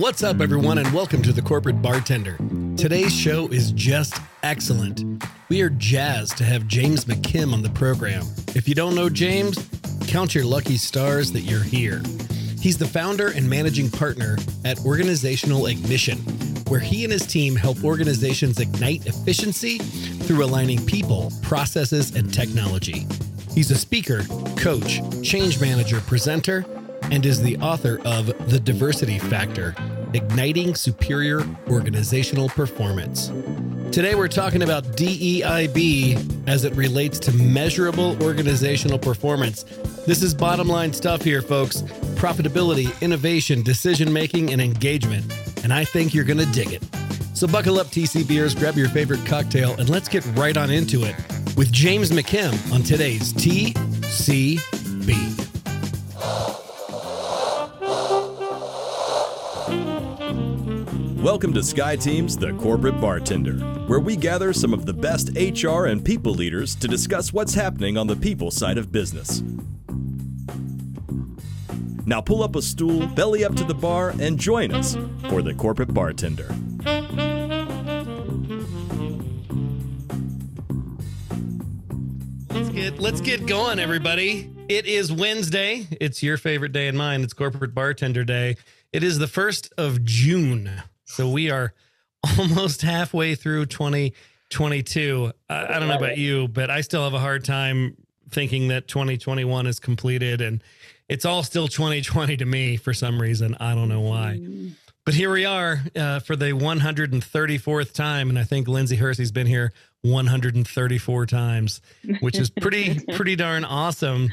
What's up, everyone, and welcome to the Corporate Bartender. Today's show is just excellent. We are jazzed to have James McKim on the program. If you don't know James, count your lucky stars that you're here. He's the founder and managing partner at Organizational Ignition, where he and his team help organizations ignite efficiency through aligning people, processes, and technology. He's a speaker, coach, change manager, presenter, and is the author of The Diversity Factor Igniting Superior Organizational Performance. Today, we're talking about DEIB as it relates to measurable organizational performance. This is bottom line stuff here, folks profitability, innovation, decision making, and engagement. And I think you're going to dig it. So, buckle up, T.C. TCBers, grab your favorite cocktail, and let's get right on into it with James McKim on today's TCB. Welcome to Sky Team's The Corporate Bartender, where we gather some of the best HR and people leaders to discuss what's happening on the people side of business. Now pull up a stool, belly up to the bar, and join us for The Corporate Bartender. Let's get let's get going, everybody. It is Wednesday. It's your favorite day and mine. It's Corporate Bartender Day. It is the first of June. So we are almost halfway through 2022. I, I don't know about you, but I still have a hard time thinking that 2021 is completed and it's all still 2020 to me for some reason. I don't know why. But here we are uh, for the 134th time. And I think Lindsay Hersey's been here 134 times, which is pretty, pretty darn awesome.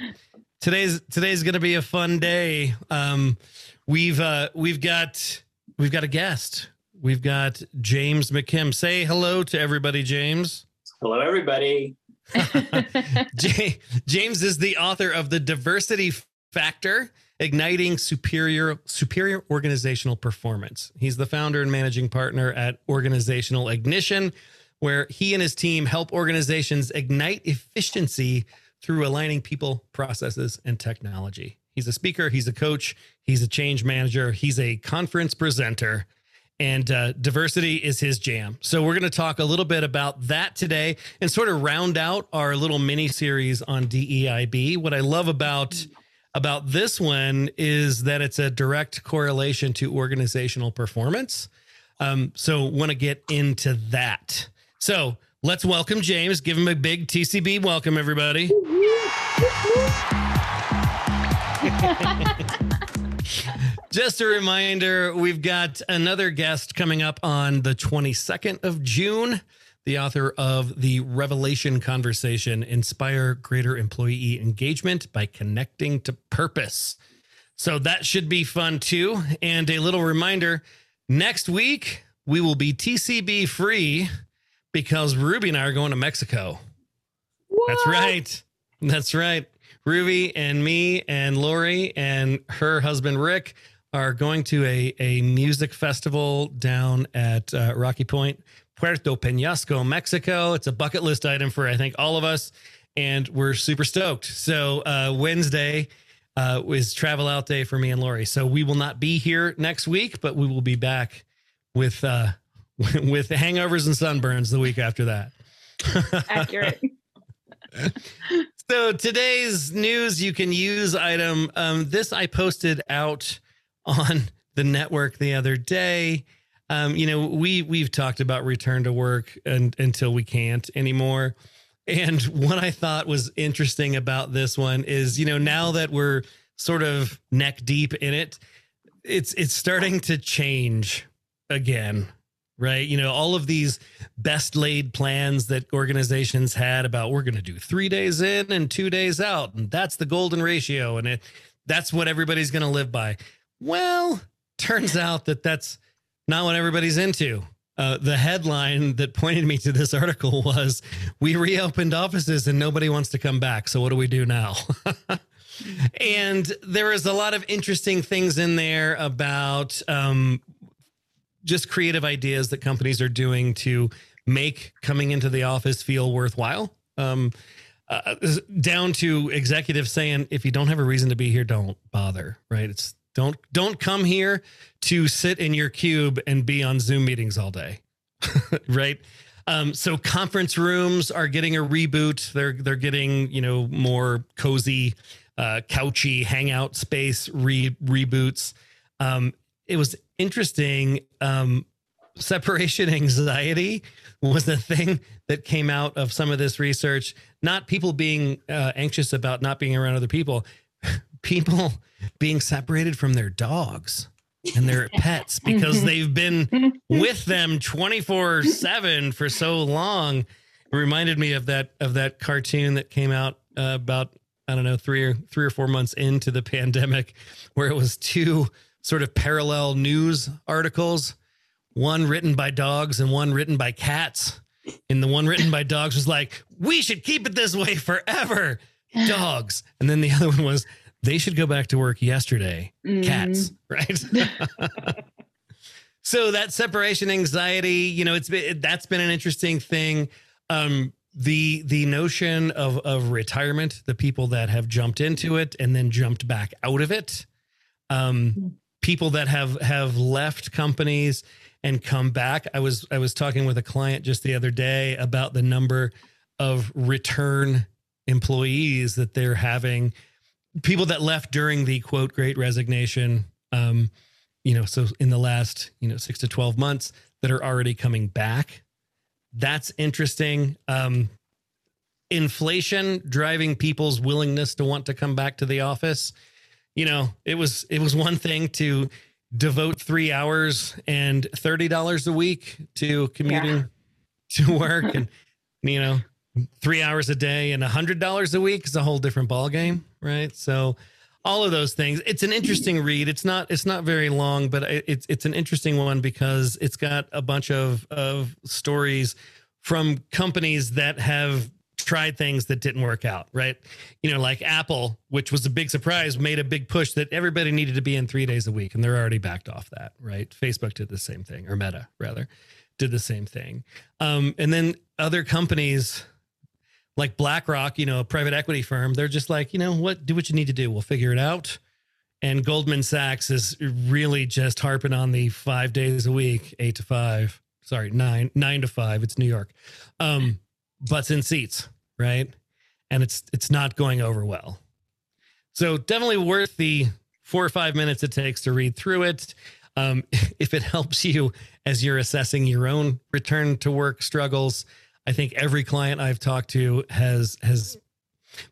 Today's today's gonna be a fun day. Um, we've uh, we've got we've got a guest. We've got James McKim. Say hello to everybody, James. Hello, everybody. James is the author of the Diversity Factor: Igniting Superior Superior Organizational Performance. He's the founder and managing partner at Organizational Ignition, where he and his team help organizations ignite efficiency through aligning people, processes, and technology. He's a speaker, he's a coach, he's a change manager, he's a conference presenter, and uh, diversity is his jam. So we're going to talk a little bit about that today and sort of round out our little mini series on DEIB. What I love about about this one is that it's a direct correlation to organizational performance. Um, so want to get into that. So let's welcome James. Give him a big TCB welcome, everybody. Just a reminder, we've got another guest coming up on the 22nd of June, the author of The Revelation Conversation Inspire Greater Employee Engagement by Connecting to Purpose. So that should be fun too. And a little reminder next week, we will be TCB free because Ruby and I are going to Mexico. That's right. That's right. Ruby and me and Lori and her husband Rick are going to a, a music festival down at uh, Rocky Point, Puerto Penasco, Mexico. It's a bucket list item for, I think, all of us. And we're super stoked. So, uh, Wednesday uh, is travel out day for me and Lori. So, we will not be here next week, but we will be back with, uh, with hangovers and sunburns the week after that. Accurate. so today's news you can use item um, this i posted out on the network the other day. Um, you know we we've talked about return to work and until we can't anymore. And what i thought was interesting about this one is you know now that we're sort of neck deep in it it's it's starting to change again right? You know, all of these best laid plans that organizations had about we're going to do three days in and two days out, and that's the golden ratio, and it that's what everybody's going to live by. Well, turns out that that's not what everybody's into. Uh, the headline that pointed me to this article was We reopened offices and nobody wants to come back. So, what do we do now? and there is a lot of interesting things in there about um, just creative ideas that companies are doing to make coming into the office feel worthwhile. Um, uh, down to executives saying, if you don't have a reason to be here, don't bother. Right? It's Don't don't come here to sit in your cube and be on Zoom meetings all day. right? Um, so conference rooms are getting a reboot. They're they're getting, you know, more cozy, uh, couchy hangout space re- reboots. Um, it was interesting. Um, separation anxiety was the thing that came out of some of this research. Not people being uh, anxious about not being around other people, people being separated from their dogs and their pets because they've been with them 24 7 for so long. It reminded me of that of that cartoon that came out uh, about I don't know three or three or four months into the pandemic, where it was two sort of parallel news articles, one written by dogs and one written by cats. And the one written by dogs was like, "We should keep it this way forever." Dogs, and then the other one was, "They should go back to work yesterday." Cats, right? so that separation anxiety, you know, it's been that's been an interesting thing. Um, the the notion of of retirement, the people that have jumped into it and then jumped back out of it, um, people that have have left companies and come back. I was I was talking with a client just the other day about the number of return employees that they're having, people that left during the quote great resignation. Um, you know, so in the last you know six to twelve months that are already coming back that's interesting. Um, inflation driving people's willingness to want to come back to the office. You know, it was it was one thing to devote three hours and thirty dollars a week to commuting yeah. to work, and you know, three hours a day and a hundred dollars a week is a whole different ballgame, right? So all of those things. It's an interesting read. It's not it's not very long, but it's it's an interesting one because it's got a bunch of of stories from companies that have tried things that didn't work out, right? You know, like Apple, which was a big surprise, made a big push that everybody needed to be in 3 days a week and they're already backed off that, right? Facebook did the same thing or Meta rather did the same thing. Um, and then other companies like BlackRock, you know, a private equity firm, they're just like, you know, what, do what you need to do. We'll figure it out. And Goldman Sachs is really just harping on the five days a week, eight to five. Sorry, nine, nine to five. It's New York. Um, butts in seats, right? And it's it's not going over well. So definitely worth the four or five minutes it takes to read through it. Um, if it helps you as you're assessing your own return to work struggles, I think every client I've talked to has has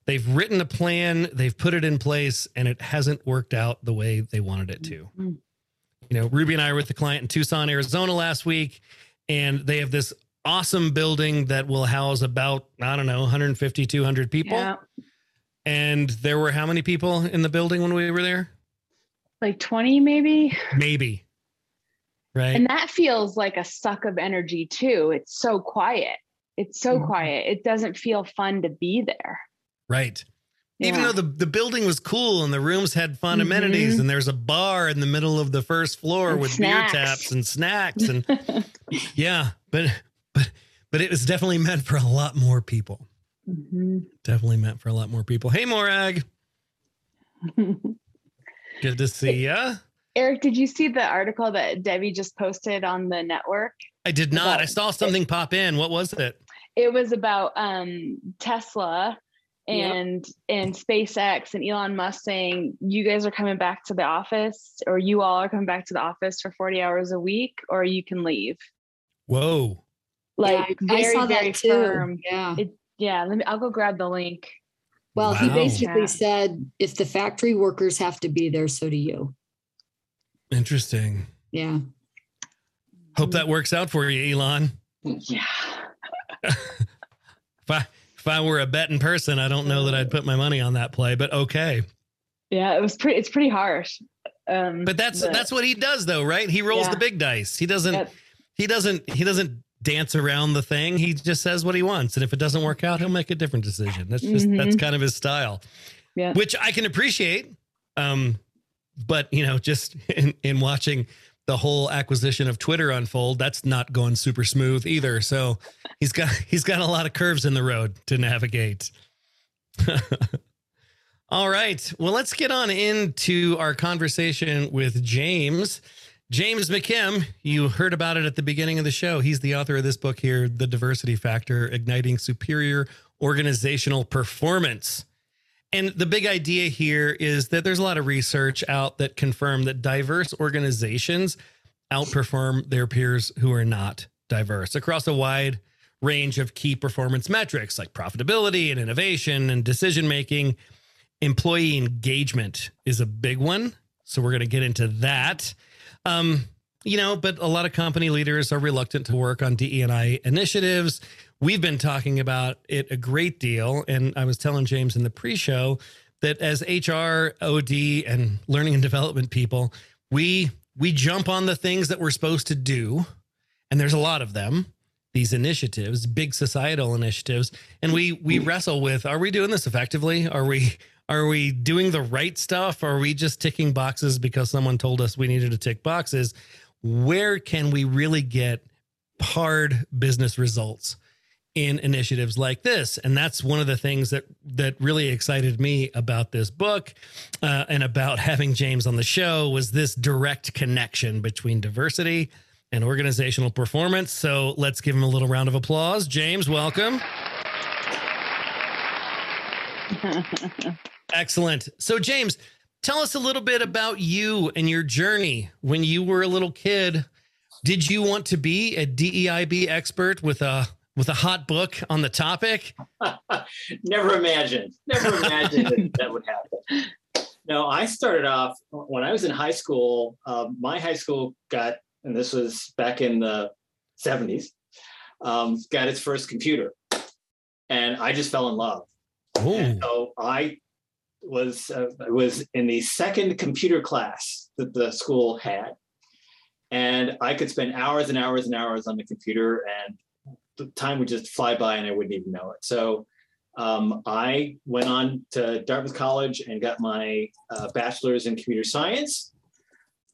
they've written a plan, they've put it in place, and it hasn't worked out the way they wanted it to. Mm-hmm. You know, Ruby and I were with the client in Tucson, Arizona last week, and they have this awesome building that will house about, I don't know, 150, 200 people. Yeah. And there were how many people in the building when we were there? Like 20, maybe. Maybe. Right. And that feels like a suck of energy too. It's so quiet. It's so mm-hmm. quiet. It doesn't feel fun to be there. Right. Yeah. Even though the, the building was cool and the rooms had fun mm-hmm. amenities and there's a bar in the middle of the first floor and with snacks. beer taps and snacks and yeah, but but but it was definitely meant for a lot more people. Mm-hmm. Definitely meant for a lot more people. Hey Morag. Good to see ya. Eric, did you see the article that Debbie just posted on the network? I did not. About, I saw something it, pop in. What was it? It was about um, Tesla and yep. and SpaceX and Elon Musk saying you guys are coming back to the office or you all are coming back to the office for 40 hours a week or you can leave. Whoa. Like yeah, very, I saw very that too. firm. Yeah. It, yeah, let me I'll go grab the link. Well, wow. he basically yeah. said if the factory workers have to be there, so do you. Interesting. Yeah. Hope that works out for you, Elon. Yeah. if I if I were a betting person, I don't know that I'd put my money on that play, but okay. Yeah, it was pretty. It's pretty harsh. Um, but that's but, that's what he does, though, right? He rolls yeah. the big dice. He doesn't. Yep. He doesn't. He doesn't dance around the thing. He just says what he wants, and if it doesn't work out, he'll make a different decision. That's just mm-hmm. that's kind of his style. Yeah, which I can appreciate. Um, but you know, just in, in watching the whole acquisition of Twitter unfold, that's not going super smooth either. So he's got he's got a lot of curves in the road to navigate. All right. Well, let's get on into our conversation with James. James McKim, you heard about it at the beginning of the show. He's the author of this book here, The Diversity Factor Igniting Superior Organizational Performance. And the big idea here is that there's a lot of research out that confirm that diverse organizations outperform their peers who are not diverse across a wide range of key performance metrics like profitability and innovation and decision making. Employee engagement is a big one. So we're going to get into that. Um, you know, but a lot of company leaders are reluctant to work on DEI initiatives. We've been talking about it a great deal. And I was telling James in the pre show that as HR, OD, and learning and development people, we we jump on the things that we're supposed to do, and there's a lot of them. These initiatives, big societal initiatives, and we we wrestle with: Are we doing this effectively? Are we are we doing the right stuff? Are we just ticking boxes because someone told us we needed to tick boxes? Where can we really get hard business results in initiatives like this? And that's one of the things that that really excited me about this book uh, and about having James on the show was this direct connection between diversity and organizational performance. So let's give him a little round of applause. James, welcome. Excellent. So, James, tell us a little bit about you and your journey when you were a little kid. Did you want to be a DEIB expert with a with a hot book on the topic? Never imagined. Never imagined that, that would happen. No, I started off when I was in high school. Uh, my high school got, and this was back in the 70s, um, got its first computer. And I just fell in love. so I was uh, was in the second computer class that the school had, and I could spend hours and hours and hours on the computer, and the time would just fly by, and I wouldn't even know it. So. Um, I went on to Dartmouth College and got my uh, bachelor's in computer science.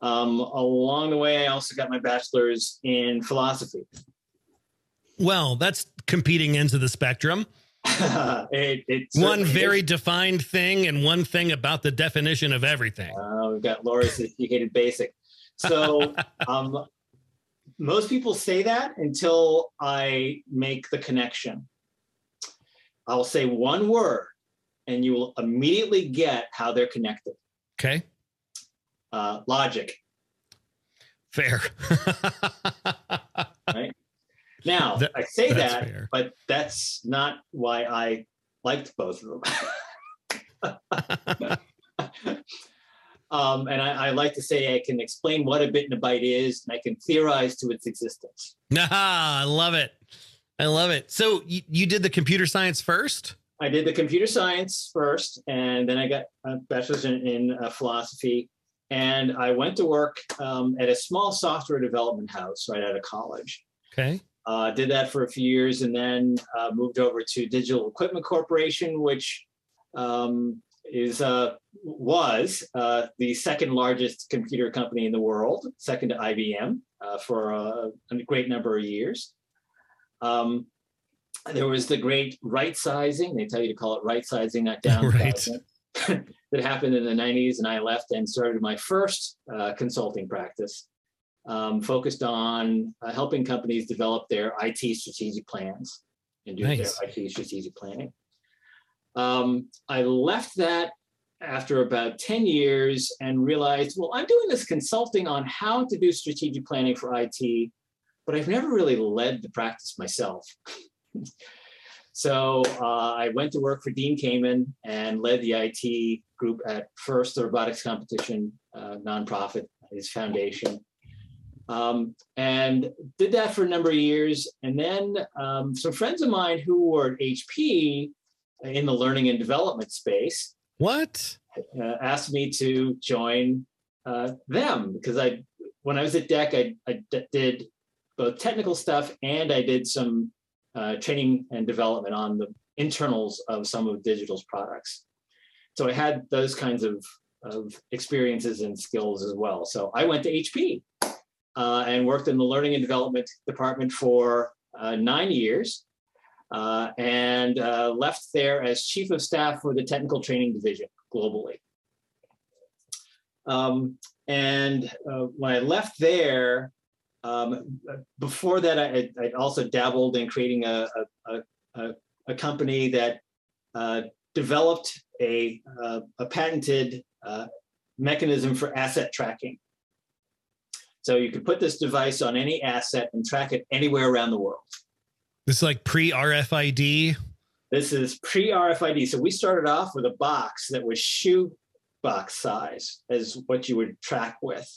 Um, along the way, I also got my bachelor's in philosophy. Well, that's competing into the spectrum. it, one very is. defined thing and one thing about the definition of everything. Uh, we've got Laura's educated basic. So um, most people say that until I make the connection. I'll say one word and you will immediately get how they're connected. Okay. Uh, logic. Fair. right? Now, that, I say that, fair. but that's not why I liked both of them. um, and I, I, like to say I can explain what a bit and a byte is, and I can theorize to its existence. Ah, I love it. I love it. So you, you did the computer science first? I did the computer science first, and then I got a bachelor's in, in uh, philosophy. And I went to work um, at a small software development house right out of college. Okay. Uh, did that for a few years and then uh, moved over to Digital Equipment Corporation, which um, is uh, was uh, the second largest computer company in the world, second to IBM uh, for a, a, great number of years. Um, there was the great right sizing. They tell you to call it right sizing, not downsizing. Right. that happened in the 90s, and I left and started my first uh, consulting practice um, focused on uh, helping companies develop their IT strategic plans and do nice. their IT strategic planning. Um, I left that after about 10 years and realized, well, I'm doing this consulting on how to do strategic planning for IT, but I've never really led the practice myself. so uh, I went to work for Dean Kamen and led the IT group at FIRST, the robotics competition uh, nonprofit, his foundation. Um, and did that for a number of years. And then um, some friends of mine who were at HP in the learning and development space. What? Uh, asked me to join uh, them because I, when I was at DEC, I, I d- did both technical stuff and I did some uh, training and development on the internals of some of Digital's products. So I had those kinds of, of experiences and skills as well. So I went to HP uh, and worked in the learning and development department for uh, nine years uh, and uh, left there as chief of staff for the technical training division. globally. Um, and uh, when I left there, um, before that, I, I, also dabbled in creating a, a, a, a company that developed a, a patented mechanism for asset tracking. So you could put this device on any asset and track it anywhere around the world. This is like pre RFID. This is pre RFID. So we started off with a box that was shoe box size as what you would track with.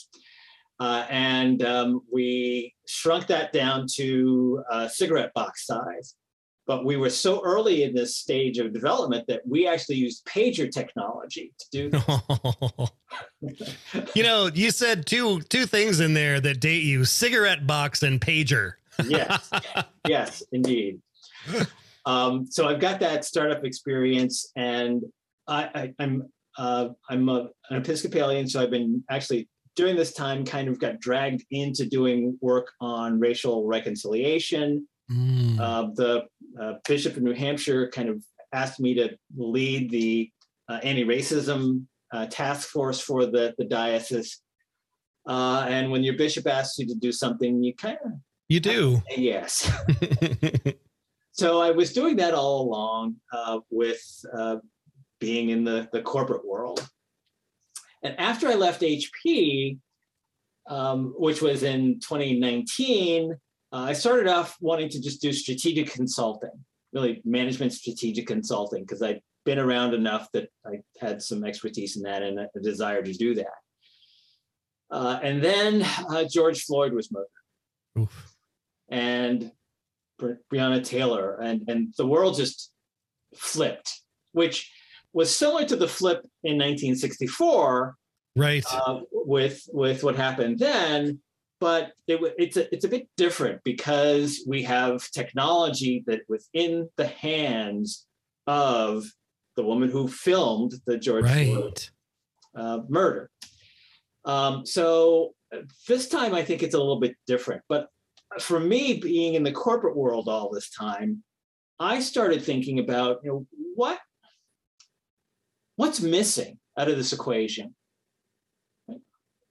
Uh, and um, we shrunk that down to a cigarette box size. But we were so early in this stage of development that we actually used pager technology to do this. you know, you said two two things in there that date you: cigarette box and pager. yes, yes, indeed. Um, so I've got that startup experience, and I, am uh, I'm a, an Episcopalian, so I've been actually during this time kind of got dragged into doing work on racial reconciliation. Mm. Uh, the uh, bishop of New Hampshire kind of asked me to lead the uh, anti-racism uh, task force for the, the diocese. Uh, and when your bishop asks you to do something, you kind of you do yes. so I was doing that all along with being in the, the corporate world. And after I left HP, um, which was in 2019, uh, I started off wanting to just do strategic consulting, really management strategic consulting, because I'd been around enough that I had some expertise in that and a, desire to do that. Uh, and then uh, George Floyd was murdered. Oof. And Breonna Taylor, and, and the world just flipped, which was similar to the flip in 1964, right? Uh, with with what happened then, but it, it's a it's a bit different because we have technology that within the hands of the woman who filmed the George right. Floyd uh, murder. Um, so this time, I think it's a little bit different. But for me, being in the corporate world all this time, I started thinking about you know what what's missing out of this equation?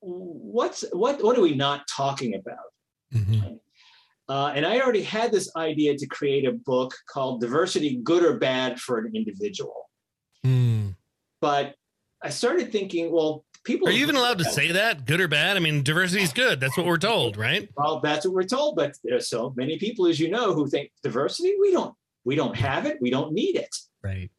What's what what are we not talking about? Mm-hmm. Uh, and I already had this idea to create a book called Diversity Good or Bad for an Individual. Mm. But I started thinking, well, people are you even allowed to say that good or bad? I mean, diversity is good. That's what we're told, right? Well, that's what we're told. But there's so many people, as you know, who think diversity, we don't, we don't have it. We don't need it. Right.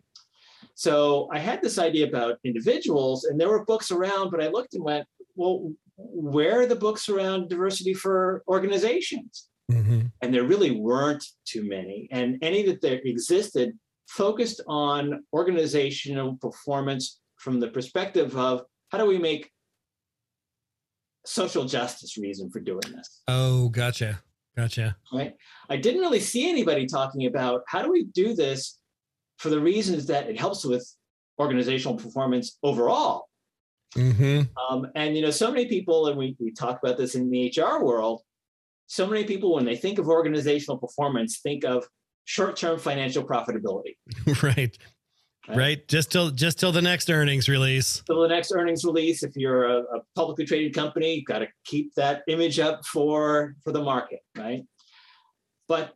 So I had this idea about individuals, and there were books around, but I looked and went, well, where are the books around diversity for organizations? Mm-hmm. And there really weren't too many. And any that there existed focused on organizational performance from the perspective of how do we make social justice reason for doing this? Oh, gotcha. Gotcha. Right. I didn't really see anybody talking about how do we do this for the reasons that it helps with organizational performance overall. Mm-hmm. Um, and you know, so many people, and we we talk about this in the HR world. So many people, when they think of organizational performance, think of short-term financial profitability. right. Right. right. Just till just till the next earnings release. Till the next earnings release. If you're a, a publicly traded company, you've got to keep that image up for for the market, right? But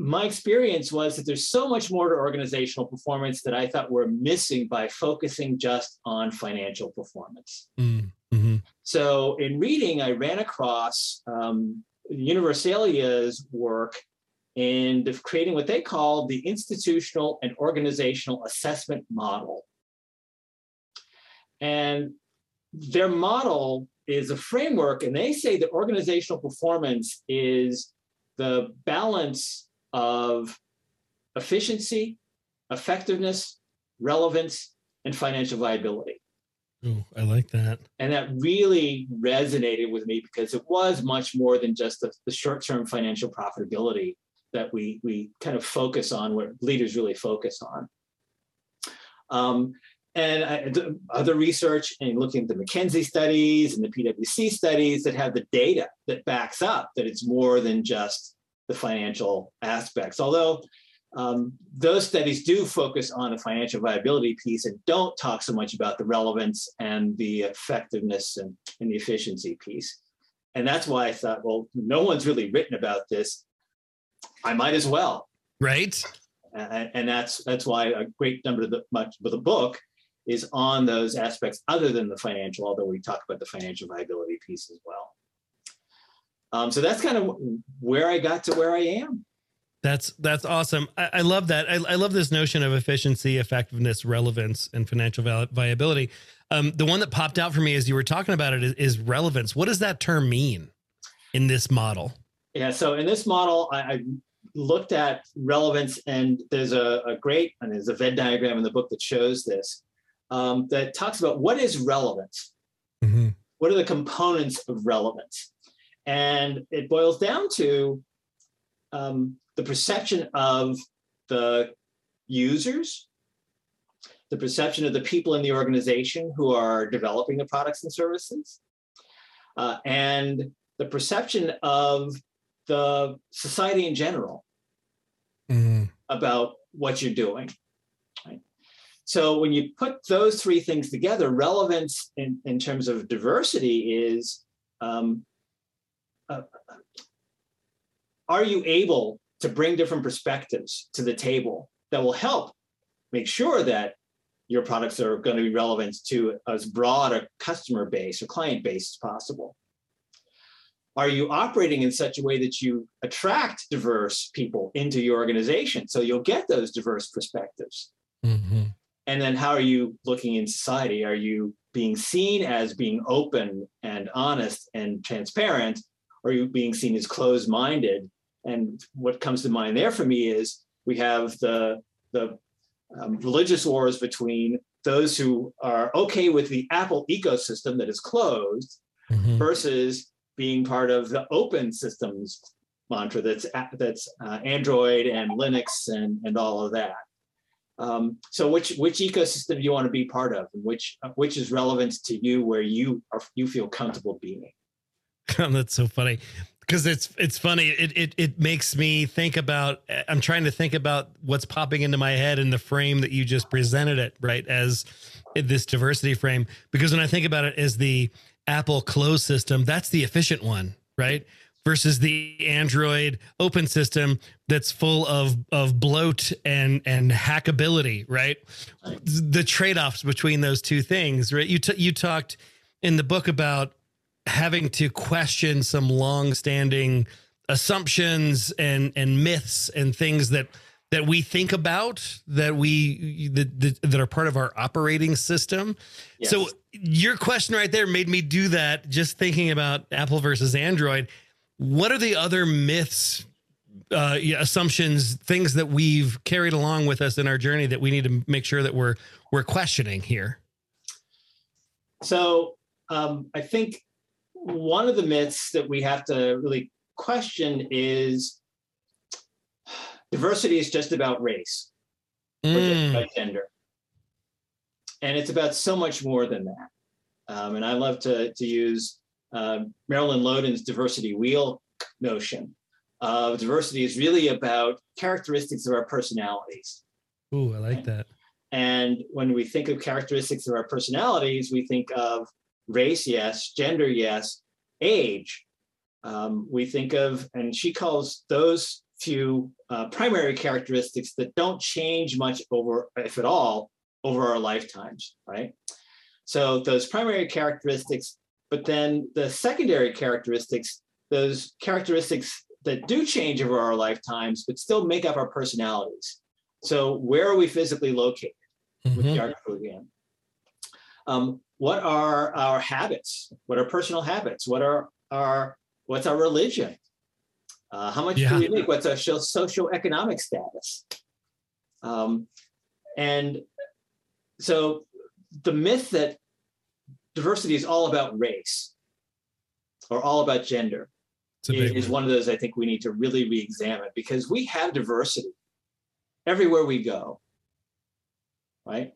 my experience was that there's so much more to organizational performance that I thought we're missing by focusing just on financial performance. Mm-hmm. So, in reading, I ran across um, Universalia's work in creating what they call the institutional and organizational assessment model. And their model is a framework, and they say that organizational performance is the balance of efficiency, effectiveness, relevance, and financial viability. Oh, I like that. And that really resonated with me because it was much more than just the, the short term financial profitability that we, we kind of focus on, what leaders really focus on. Um, and I, other research and looking at the McKinsey studies and the PwC studies that have the data that backs up that it's more than just the financial aspects. Although um, those studies do focus on the financial viability piece and don't talk so much about the relevance and the effectiveness and, and the efficiency piece. And that's why I thought, well, no one's really written about this. I might as well. Right. And, and that's that's why a great number of the much of the book is on those aspects other than the financial, although we talk about the financial viability piece as well. Um, so that's kind of where I got to where I am. That's that's awesome. I, I love that. I, I, love this notion of efficiency, effectiveness, relevance, and financial viability. Um, the one that popped out for me as you were talking about it is, is, relevance. What does that term mean in this model? Yeah. So in this model, I, I looked at relevance, and there's a, a, great and there's a Venn diagram in the book that shows this. Um, that talks about what is relevance. Mm-hmm. What are the components of relevance? And it boils down to um, the perception of the users, the perception of the people in the organization who are developing the products and services, uh, and the perception of the society in general mm-hmm. about what you're doing. Right? So when you put those three things together, relevance in, in terms of diversity is um, uh, are you able to bring different perspectives to the table that will help make sure that your products are going to be relevant to as broad a customer base or client base as possible? Are you operating in such a way that you attract diverse people into your organization so you'll get those diverse perspectives? Mm-hmm. And then how are you looking in society? Are you being seen as being open and honest and transparent? Are you being seen as closed minded and what comes to mind there for me is we have the the um, religious wars between those who are okay with the Apple ecosystem that is closed mm-hmm. versus being part of the open systems mantra that's that's uh, Android and Linux and and all of that. Um, so which which ecosystem do you want to be part of, and which which is relevant to you, where you are you feel comfortable being? Oh, that's so funny because it's it's funny. It it it makes me think about. I'm trying to think about what's popping into my head in the frame that you just presented it right as this diversity frame. Because when I think about it as the Apple closed system, that's the efficient one, right? Versus the Android open system that's full of of bloat and and hackability, right? The trade offs between those two things, right? You t- you talked in the book about having to question some long-standing assumptions and and myths and things that that we think about that we that, that are part of our operating system. Yes. So your question right there made me do that just thinking about Apple versus Android. What are the other myths, uh, assumptions, things that we've carried along with us in our journey that we need to make sure that we're we're questioning here? So um, I think one of the myths that we have to really question is diversity is just about race mm. or just about gender. And it's about so much more than that. Um, and I love to, to use uh, Marilyn Loden's diversity wheel notion of diversity is really about characteristics of our personalities. Ooh, I like that. And when we think of characteristics of our personalities, we think of race, yes, gender, yes, age. Um, we think of, and she calls those few uh, primary characteristics that don't change much over, if at all, over our lifetimes, right? So those primary characteristics, but then the secondary characteristics, those characteristics that do change over our lifetimes, but still make up our personalities. So where are we physically located mm-hmm. with the article again? Um, what are our habits? What are personal habits? What are our what's our religion? Uh, how much yeah. do we make? What's our social economic status? Um, and so the myth that diversity is all about race or all about gender is, is one of those I think we need to really re-examine because we have diversity everywhere we go, right?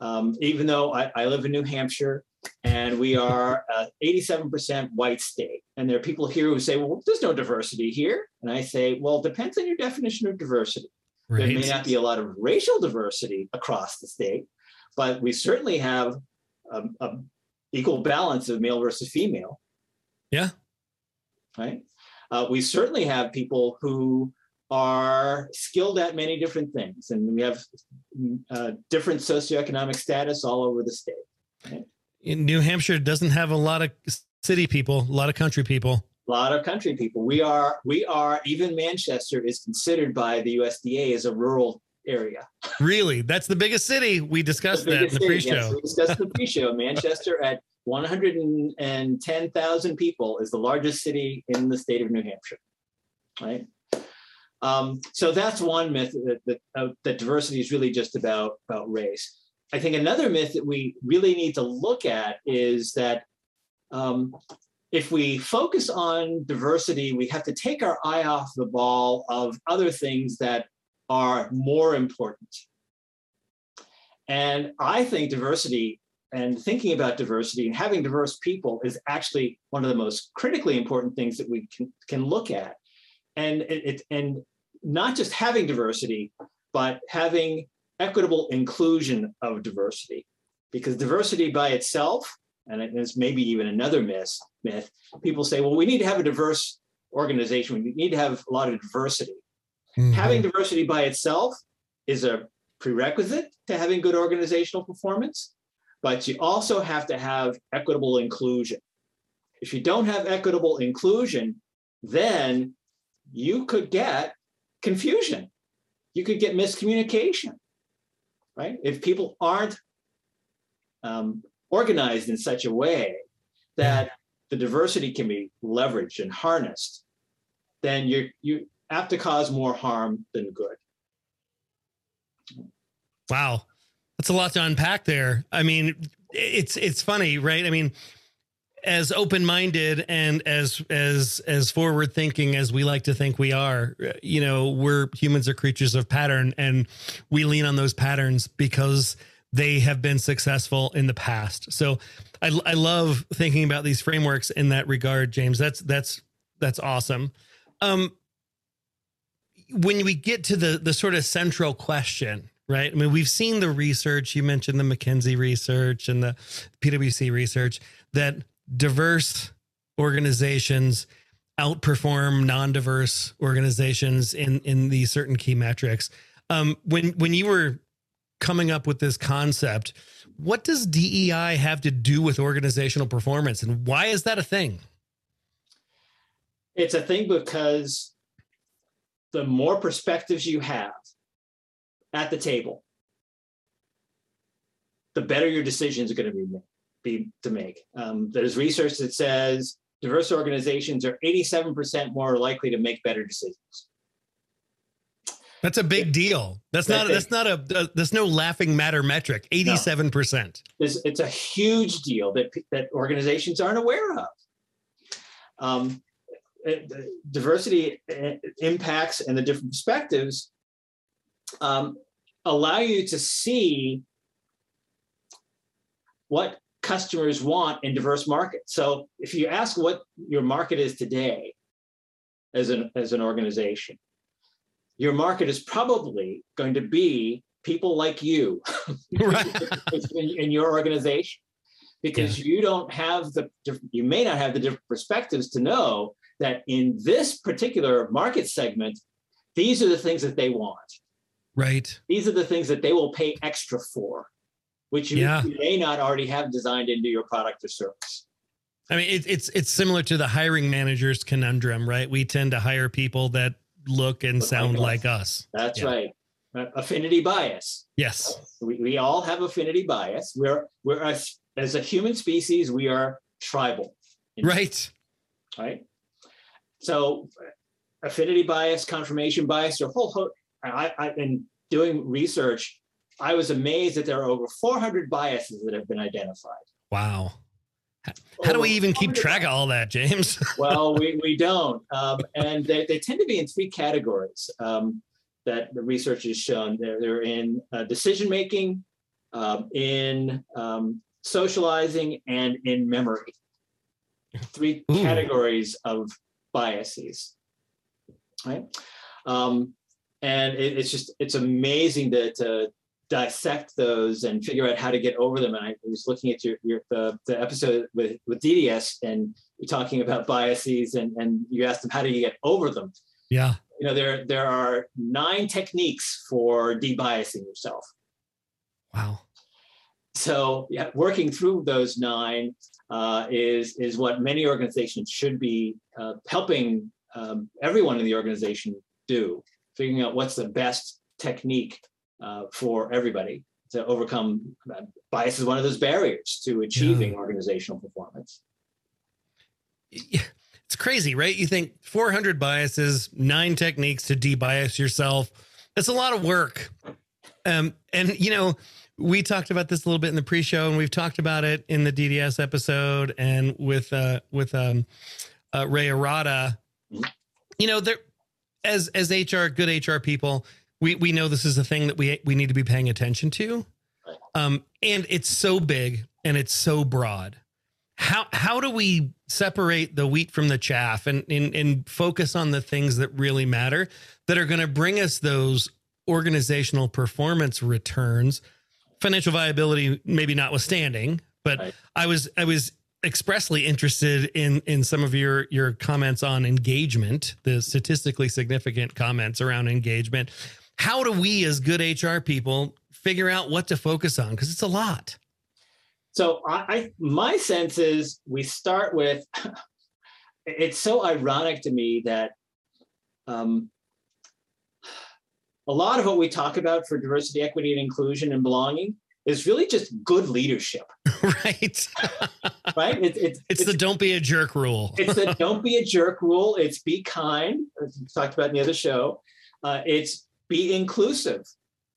Um, even though I, I, live in New Hampshire and we are uh, 87% white state. And there are people here who say, well, there's no diversity here. And I say, well, it depends on your definition of diversity. Right. There may not be a lot of racial diversity across the state, but we certainly have a, a equal balance of male versus female. Yeah. Right. Uh, we certainly have people who are skilled at many different things, and we have uh, different socioeconomic status all over the state. Right? In New Hampshire doesn't have a lot of city people, a lot of country people. A lot of country people. We are, we are, even Manchester is considered by the USDA as a rural area. Really? That's the biggest city. We discussed that in the pre-show. Yes, we discussed the pre-show. Manchester at 110,000 people is the largest city in the state of New Hampshire. Right. Um, so that's one myth that, that, uh, that diversity is really just about, about race. I think another myth that we really need to look at is that um, if we focus on diversity, we have to take our eye off the ball of other things that are more important. And I think diversity and thinking about diversity and having diverse people is actually one of the most critically important things that we can, can look at. And it, and not just having diversity, but having equitable inclusion of diversity. Because diversity by itself and it's maybe even another myth, myth, people say, well, we need to have a diverse organization. We need to have a lot of diversity. Mm-hmm. Having diversity by itself is a prerequisite to having good organizational performance, but you also have to have equitable inclusion. If you don't have equitable inclusion, then you could get confusion. You could get miscommunication, right? If people aren't um, organized in such a way that the diversity can be leveraged and harnessed, then you you have to cause more harm than good. Wow. That's a lot to unpack there. I mean, it's it's funny, right? I mean, as open-minded and as as as forward-thinking as we like to think we are, you know, we're humans are creatures of pattern and we lean on those patterns because they have been successful in the past. So I, I love thinking about these frameworks in that regard, James. That's that's that's awesome. Um, when we get to the the sort of central question, right? I mean, we've seen the research. You mentioned the McKinsey research and the PwC research that diverse organizations outperform non-diverse organizations in in these certain key metrics. Um, when when you were coming up with this concept. What does DEI have to do with organizational performance and why is that a thing? It's a thing because the more perspectives you have at the table, the better your decisions are going to be, be to make. Um, there's research that says diverse organizations are 87% more likely to make better decisions. That's a big deal. That's, that's not. That's not a. Uh, there's no laughing matter metric. Eighty-seven percent. It's, it's a huge deal that that organizations aren't aware of. Um, it, diversity uh, impacts and the different perspectives um, allow you to see what customers want in diverse markets. So if you ask what your market is today as an as an organization, your market is probably going to be people like you in, in, your organization. Because yeah. you don't have the you may not have the different perspectives to know that in this particular market segment these are the things that they want. Right. These are the things that they will pay extra for which you, yeah. you may not already have designed into your product or service I mean, it, it's it's similar to the hiring managers conundrum, right? We tend to hire people that look and sound like, like us. That's yeah. right. Uh, affinity bias. Yes. We, we all have affinity bias. We're we're as, as a human species, we are tribal. Right. Right. So affinity bias, confirmation bias, or whole host. I, I've been doing research. I was amazed that there are over 400 biases that have been identified. Wow. How do we even keep track of all that, James? well, we, we don't. Um, and they, they tend to be in three categories um, that the research has shown. They're, they're in uh, decision making, um, in um, socializing, and in memory. Three Ooh. categories of biases. Right. Um, and it, it's just it's amazing to, to dissect those and figure out how to get over them. And I was looking at your, your the, the episode with with DDS and you're talking about biases and and you asked them how do you get over them. Yeah. You know there there are nine techniques for debiasing yourself. Wow. So yeah, working through those nine uh, is is what many organizations should be uh, helping um, everyone in the organization do, figuring out what's the best technique uh, for everybody to overcome uh, bias is one of those barriers to achieving yeah. organizational performance. It's crazy, right? You think 400 biases, nine techniques to debias yourself. That's a lot of work. Um, and you know, we talked about this a little bit in the pre-show, and we've talked about it in the DDS episode and with uh, with um, uh, Ray Arata. You know, there as as HR good HR people, we we know this is a thing that we we need to be paying attention to. Um, and it's so big and it's so broad. How how do we separate the wheat from the chaff and and, and focus on the things that really matter that are going to bring us those organizational performance returns? financial viability maybe notwithstanding but right. i was i was expressly interested in in some of your your comments on engagement the statistically significant comments around engagement how do we as good hr people figure out what to focus on because it's a lot so I, I my sense is we start with it's so ironic to me that um, a lot of what we talk about for diversity, equity, and inclusion and belonging is really just good leadership. right. right. It, it, it's, it's, the don't be a jerk rule. it's the don't be a jerk rule. It's be kind, as we talked about in the other show. Uh, it's be inclusive.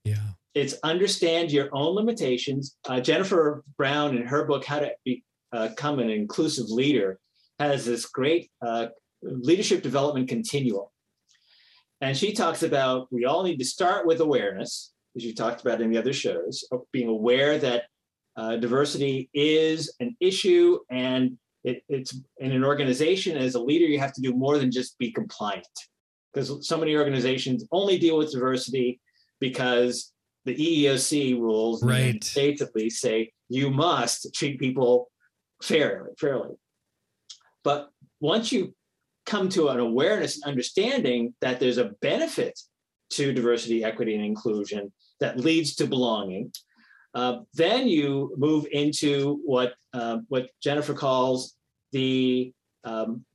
Yeah. It's understand your own limitations. Uh, Jennifer Brown, in her book, How to uh, Become an Inclusive Leader, has this great uh, leadership development continuum and she talks about we all need to start with awareness, as you talked about in the other shows, of being aware that uh, diversity is an issue and it, it's in an organization as a leader, you have to do more than just be compliant. Because so many organizations only deal with diversity because the EEOC rules, right. states at least, say you must treat people fairly, fairly. But once you come to an awareness and understanding that there's a benefit to diversity, equity, and inclusion that leads to belonging. Uh, then you move into what uh, what Jennifer calls the um,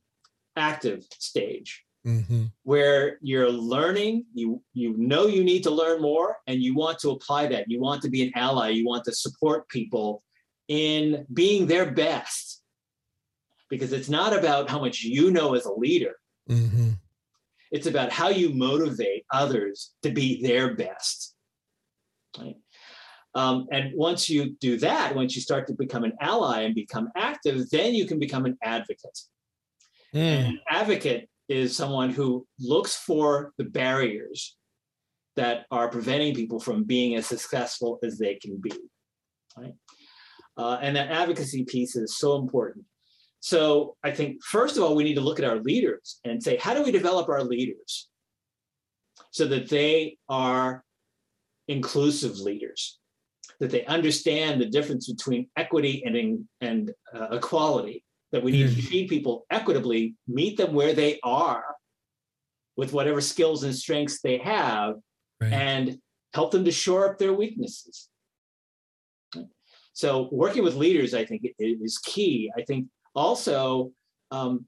active stage, mm-hmm. where you're learning. You you know you need to learn more, and you want to apply that. You want to be an ally. You want to support people in being their best because it's not about how much you know as a leader. Mm-hmm. It's about how you motivate others to be their best. Right? Um, and once you do that, once you start to become an ally and become active, then you can become an advocate. Mm. An advocate is someone who looks for the barriers that are preventing people from being as successful as they can be. Right? Uh, and that advocacy piece is so important. So I think, first of all, we need to look at our leaders and say, how do we develop our leaders so that they are inclusive leaders, that they understand the difference between equity and, and uh, equality, that we need mm-hmm. to treat people equitably, meet them where they are with whatever skills and strengths they have, right. and help them to shore up their weaknesses. So working with leaders, I think, is key. I think also um,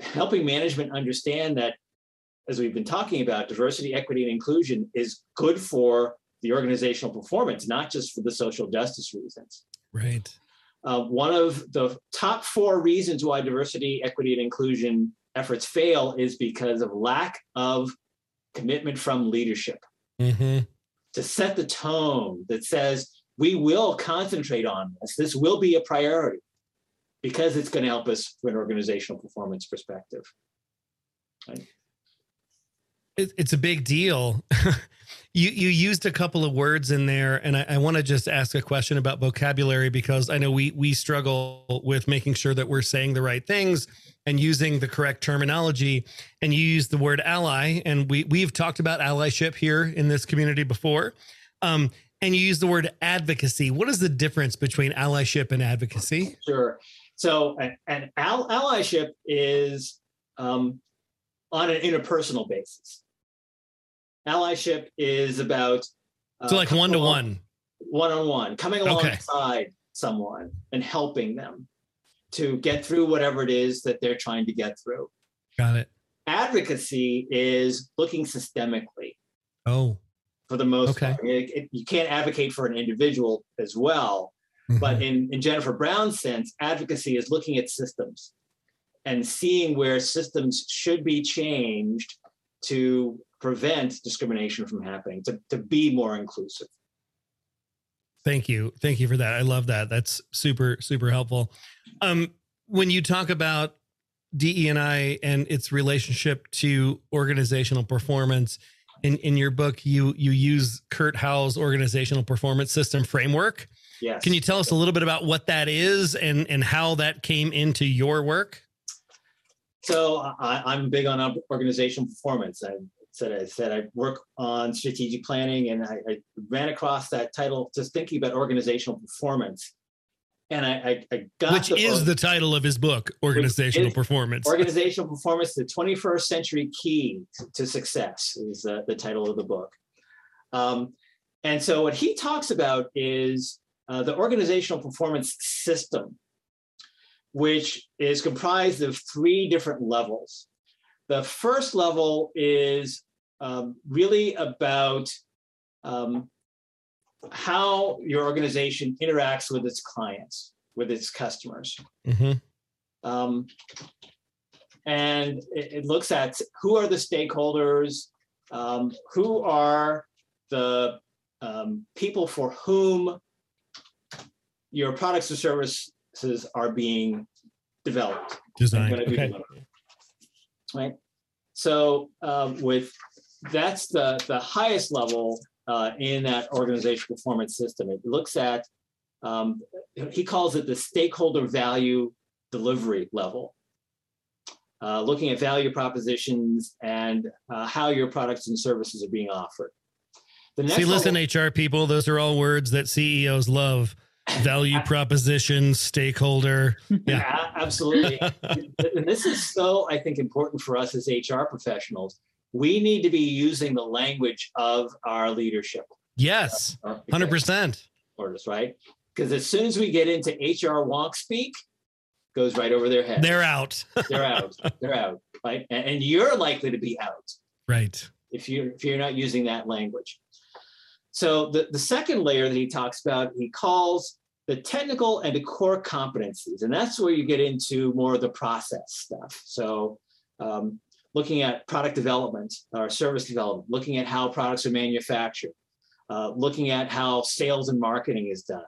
helping management understand that as we've been talking about diversity equity and inclusion is good for the organizational performance not just for the social justice reasons right uh, one of the top four reasons why diversity equity and inclusion efforts fail is because of lack of commitment from leadership mm-hmm. to set the tone that says we will concentrate on this this will be a priority because it's going to help us from an organizational performance perspective. Right? It, it's a big deal. you you used a couple of words in there, and I, I want to just ask a question about vocabulary because I know we we struggle with making sure that we're saying the right things and using the correct terminology. And you use the word ally, and we we've talked about allyship here in this community before. Um, and you use the word advocacy. What is the difference between allyship and advocacy? Sure. So, an, allyship is um, on an interpersonal basis. Allyship is about uh, so like one to one, one on one, coming alongside okay. someone and helping them to get through whatever it is that they're trying to get through. Got it. Advocacy is looking systemically. Oh, for the most okay. part. It, it, you can't advocate for an individual as well. Mm-hmm. But in, in Jennifer Brown's sense, advocacy is looking at systems and seeing where systems should be changed to prevent discrimination from happening, to, to be more inclusive. Thank you. Thank you for that. I love that. That's super, super helpful. Um, when you talk about DEI and its relationship to organizational performance, in in your book you you use Kurt Howell's organizational performance system framework. Yes. Can you tell us a little bit about what that is and and how that came into your work? So I, am big on organizational performance. I said I said I work on strategic planning, and I, I ran across that title just thinking about organizational performance and I, I, got which the is book, the title of his book, Organizational Performance. Organizational Performance: The 21st Century Key to Success is uh, the title of the book. Um, and so, what he talks about is uh, the organizational performance system, which is comprised of three different levels. The first level is um, really about um, how your organization interacts with its clients, with its customers. Mm-hmm. Um, and it, it, looks at who are the stakeholders, um, who are the um, people for whom your products or services are being developed. Designed. Okay. Developed, right. So um, with that's the the highest level uh, in that organizational performance system. It looks at, um, he calls it the stakeholder value delivery level. Uh, looking at value propositions and uh, how your products and services are being offered. The next See, listen, HR people, those are all words that CEOs love. Value proposition, stakeholder. Yeah, yeah absolutely. and this is so, I think, important for us as HR professionals we need to be using the language of our leadership. Yes, uh, hundred percent. Orders, right? Because as soon as we get into HR wonk speak, goes right over their head. They're out. They're out. They're out. Right, and, and you're likely to be out. Right. If you're if you're not using that language. So the, the second layer that he talks about, he calls the technical and the core competencies. And that's where you get into more of the process stuff. So um, looking at product development or service development, looking at how products are manufactured, uh, looking at how sales and marketing is done,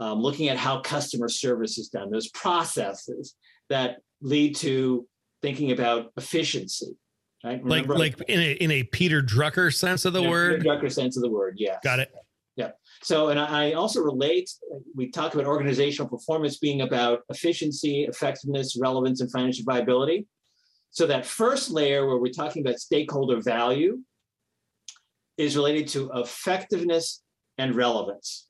um, looking at how customer service is done. Those processes that lead to thinking about efficiency. Right? Remember, like like in a in a Peter Drucker sense of the word. Peter Drucker sense of the word, yes. Got it. Yeah. So, and I also relate, we talk about organizational performance being about efficiency, effectiveness, relevance, and financial viability. So that first layer where we're talking about stakeholder value is related to effectiveness and relevance.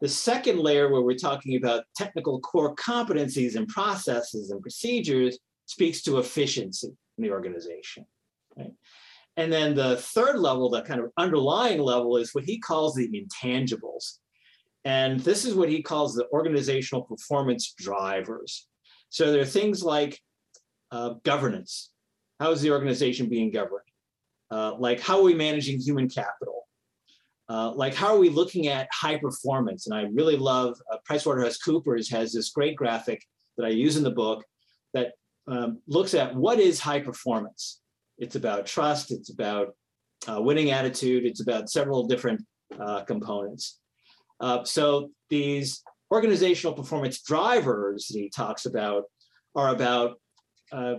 The second layer where we're talking about technical core competencies and processes and procedures speaks to efficiency in the organization. Right? And then the third level, the kind of underlying level, is what he calls the intangibles. And this is what he calls the organizational performance drivers. So there are things like uh, governance. How is the organization being governed? Uh, like, how are we managing human capital? Uh, like, how are we looking at high performance? And I really love uh, PricewaterhouseCoopers has this great graphic that I use in the book that um, looks at what is high performance. It's about trust. It's about uh, winning attitude. It's about several different uh, components. Uh, so these organizational performance drivers that he talks about are about uh,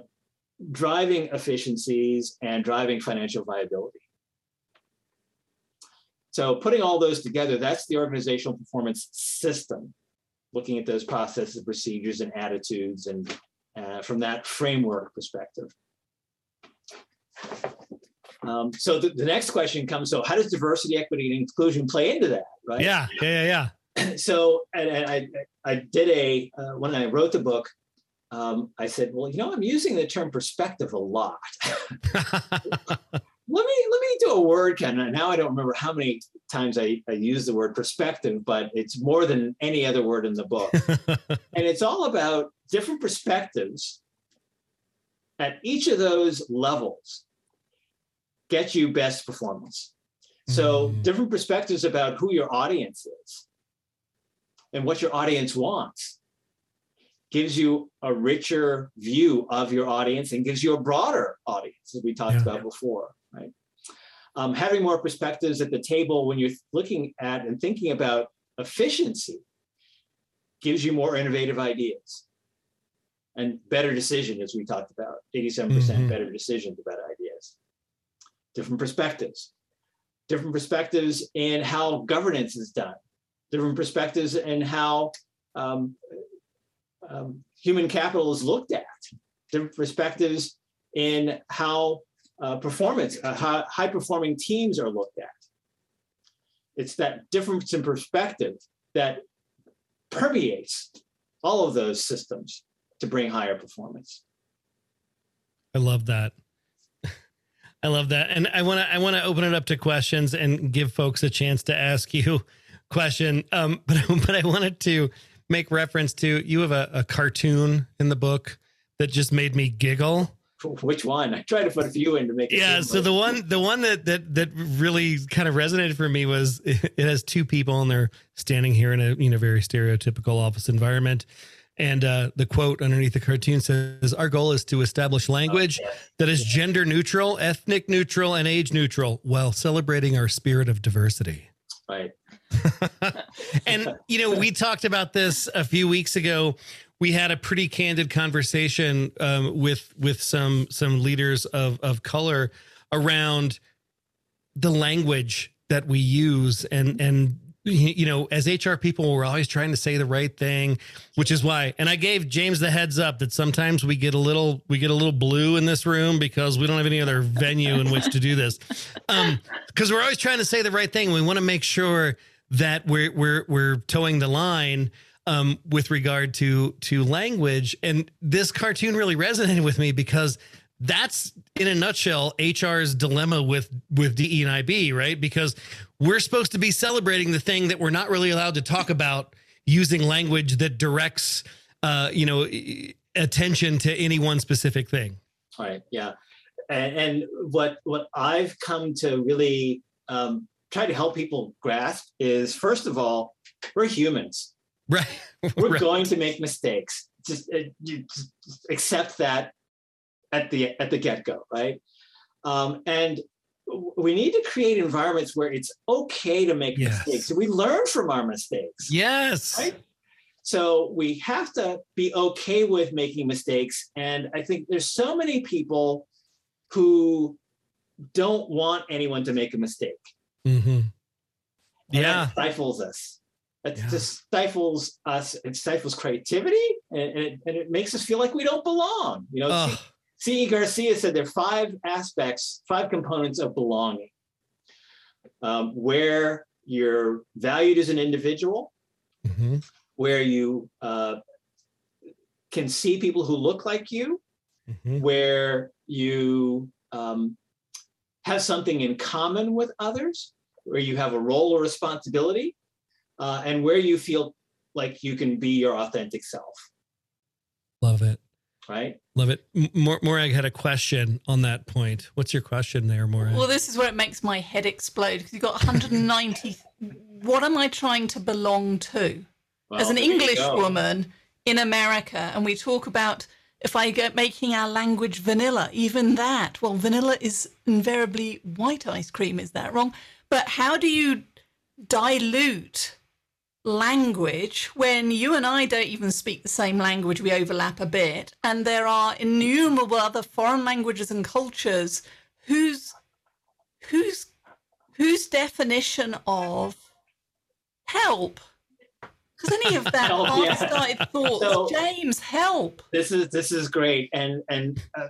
driving efficiencies and driving financial viability. So putting all those together, that's the organizational performance system, looking at those processes, procedures, and attitudes, and uh, from that framework perspective. Um, so the, the, next question comes, so how does diversity, equity, and inclusion play into that, right? Yeah, yeah, yeah, yeah. so and, and I, I did a, uh, when I wrote the book, um, I said, well, you know, I'm using the term perspective a lot. let me let me do a word count. Now I don't remember how many times I, I use the word perspective, but it's more than any other word in the book. and it's all about different perspectives at each of those levels get you best performance. So mm. different perspectives about who your audience is and what your audience wants gives you a richer view of your audience and gives you a broader audience, as we talked yeah. about before, right? Um, having more perspectives at the table when you're looking at and thinking about efficiency gives you more innovative ideas and better decision, as we talked about. 87% mm hmm better decisions about ideas. Different perspectives, different perspectives in how governance is done, different perspectives in how um, um, human capital is looked at, different perspectives in how uh, performance, uh, how high performing teams are looked at. It's that difference in perspective that permeates all of those systems to bring higher performance. I love that. I love that. And I want to I want to open it up to questions and give folks a chance to ask you question. Um, but but I wanted to make reference to you have a, a cartoon in the book that just made me giggle. Which one? I tried to put a few in to make it. Yeah, so the one the one that that that really kind of resonated for me was it has two people and they're standing here in a you know very stereotypical office environment. And uh, the quote underneath the cartoon says, Our goal is to establish language that is gender neutral, ethnic neutral, and age neutral while celebrating our spirit of diversity. Right. and you know, we talked about this a few weeks ago. We had a pretty candid conversation um, with with some some leaders of of color around the language that we use and and you know, as HR people, we're always trying to say the right thing, which is why. And I gave James the heads up that sometimes we get a little, we get a little blue in this room because we don't have any other venue in which to do this. Um, because we're always trying to say the right thing. We want to make sure that we're we're we're toeing the line um, with regard to to language. And this cartoon really resonated with me because that's in a nutshell HR's dilemma with with DE and IB, right? Because we're supposed to be celebrating the thing that we're not really allowed to talk about using language that directs uh, you know attention to any one specific thing. Right. Yeah. And, and what what I've come to really um, try to help people grasp is first of all, we're humans. Right. We're right. going to make mistakes. Just, uh, just accept that at the at the get go, right? Um, and we need to create environments where it's okay to make yes. mistakes. We learn from our mistakes. Yes. Right. So we have to be okay with making mistakes. And I think there's so many people who don't want anyone to make a mistake. Mm-hmm. Yeah. stifles us. It yeah. just stifles us. It stifles creativity and, and, it, and, it, makes us feel like we don't belong. You know, C.E. Garcia said there are five aspects, five components of belonging um, where you're valued as an individual, mm-hmm. where you uh, can see people who look like you, mm-hmm. where you um, have something in common with others, where you have a role or responsibility, uh, and where you feel like you can be your authentic self. Love it right? Love it. Mor- Morag had a question on that point. What's your question there, Morag? Well, this is where it makes my head explode because you've got 190. what am I trying to belong to? Well, As an English woman in America, and we talk about if I get making our language vanilla, even that. Well, vanilla is invariably white ice cream. Is that wrong? But how do you dilute language when you and I don't even speak the same language, we overlap a bit. And there are innumerable other foreign languages and cultures whose whose whose definition of help because any of that help, yeah. started thoughts so, james help this is this is great and and uh,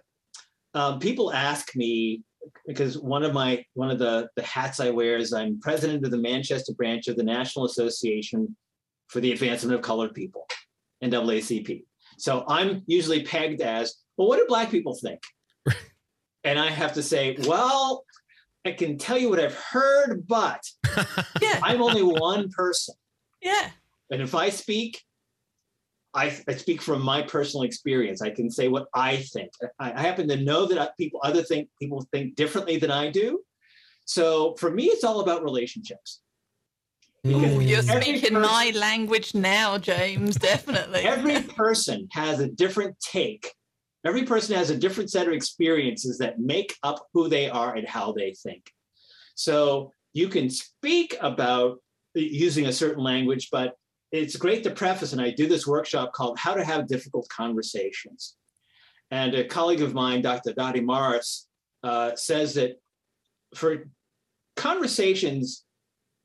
um, people ask me because one of my one of the the hats I wear is I'm president of the Manchester branch of the National Association for the Advancement of Colored People, NAACP. So I'm usually pegged as, well, what do Black people think? and I have to say, well, I can tell you what I've heard, but yeah. I'm only one person. Yeah. And if I speak, I, I, speak from my personal experience. I can say what I think. I, I happen to know that people other think people think differently than I do. So for me, it's all about relationships. Oh, you're speaking person, my language now, James. Definitely. every person has a different take. Every person has a different set of experiences that make up who they are and how they think. So you can speak about uh, using a certain language, but it's great to preface, and I do this workshop called How to Have Difficult Conversations. And a colleague of mine, Dr. Dottie Morris, uh, says that for conversations,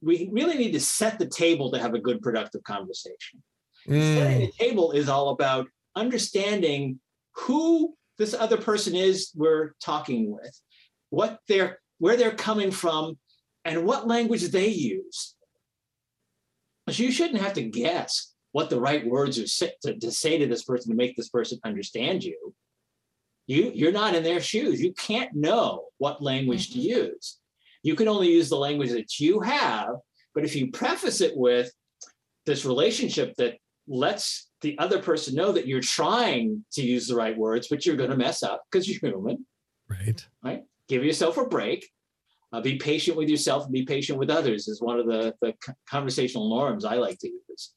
we really need to set the table to have a good, productive conversation. Mm. Setting the table is all about understanding who this other person is we're talking with, what they're, where they're coming from, and what language they use. So you shouldn't have to guess what the right words are to, to say to this person to make this person understand you. You, you're not in their shoes. You can't know what language to mm-hmm. use. You can only use the language that you have. But if you preface it with this relationship that lets the other person know that you're trying to use the right words, but you're going to mess up because you're human. Right. Right. Give yourself a break uh, be patient with yourself and be patient with others is one of the, the conversational norms I like to use.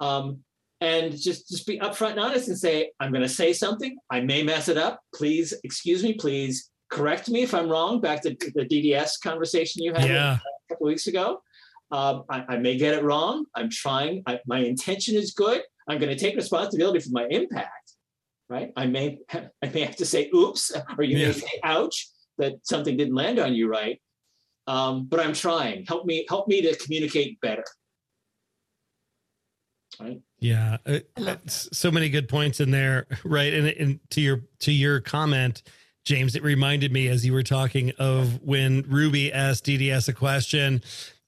Um, and just, just be upfront and honest and say, I'm going to say something. I may mess it up. Please, excuse me, please correct me if I'm wrong. Back to the DDS conversation you had yeah. a couple weeks ago. Um, I, I, may get it wrong. I'm trying. I, my intention is good. I'm going to take responsibility for my impact. Right. I may I may have to say oops, or you yeah. may say ouch that something didn't land on you right. Um, but I'm trying. Help me, help me to communicate better. Right. Yeah, uh, so many good points in there, right? And, and to your to your comment, James, it reminded me as you were talking of when Ruby asked DDS a question,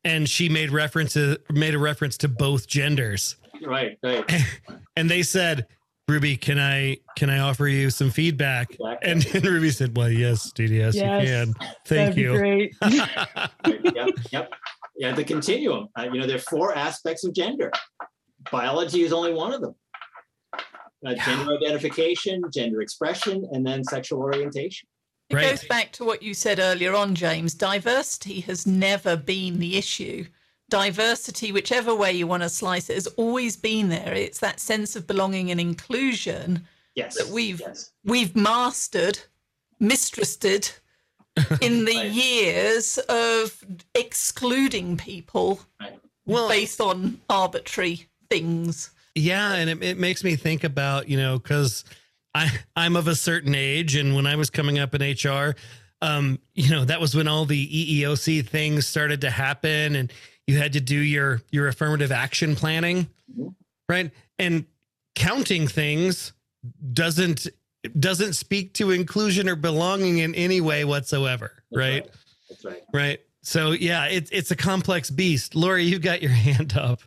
and she made references made a reference to both genders. Right, right. And they said, Ruby, can I can I offer you some feedback? Exactly. And, and Ruby said, "Well, yes, DDS, yes, you can. Thank you." great. yep, yep. Yeah, the continuum. Uh, you know, there are four aspects of gender. Biology is only one of them. Uh, gender identification, gender expression, and then sexual orientation. It right. goes back to what you said earlier on, James. Diversity has never been the issue diversity, whichever way you want to slice it, has always been there. It's that sense of belonging and inclusion yes. that we've yes. we've mastered, mistrusted in the right. years of excluding people right. well, based on arbitrary things. Yeah, and it, it makes me think about, you know, because I I'm of a certain age, and when I was coming up in HR, um, you know, that was when all the EEOC things started to happen, and you had to do your your affirmative action planning, mm-hmm. right? And counting things doesn't doesn't speak to inclusion or belonging in any way whatsoever, That's right? right? That's right. Right. So yeah, it's it's a complex beast. Lori, you've got your hand up.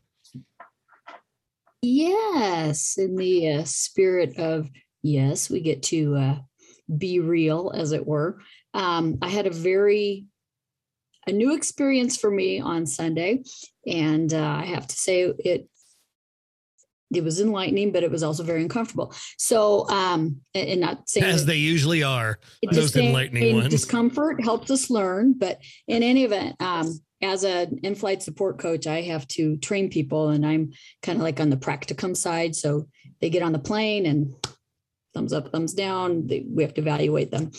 Yes, in the uh, spirit of yes, we get to uh, be real, as it were. Um, I had a very a new experience for me on Sunday, and uh, I have to say it it was enlightening, but it was also very uncomfortable. So, um, and not saying as they usually are, those enlightening ones. Discomfort helps us learn, but in any event, um, as an in-flight support coach, I have to train people, and I'm kind of like on the practicum side. So they get on the plane and thumbs up, thumbs down. They, we have to evaluate them.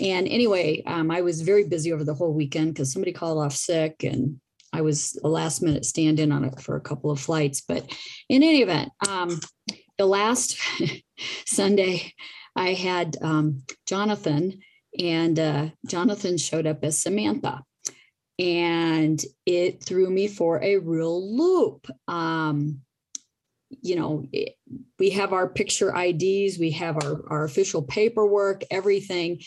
And anyway, um, I was very busy over the whole weekend because somebody called off sick and I was a last minute stand in on it for a couple of flights. But in any event, um, the last Sunday, I had um, Jonathan, and uh, Jonathan showed up as Samantha. And it threw me for a real loop. Um, you know, we have our picture IDs, we have our, our official paperwork, everything.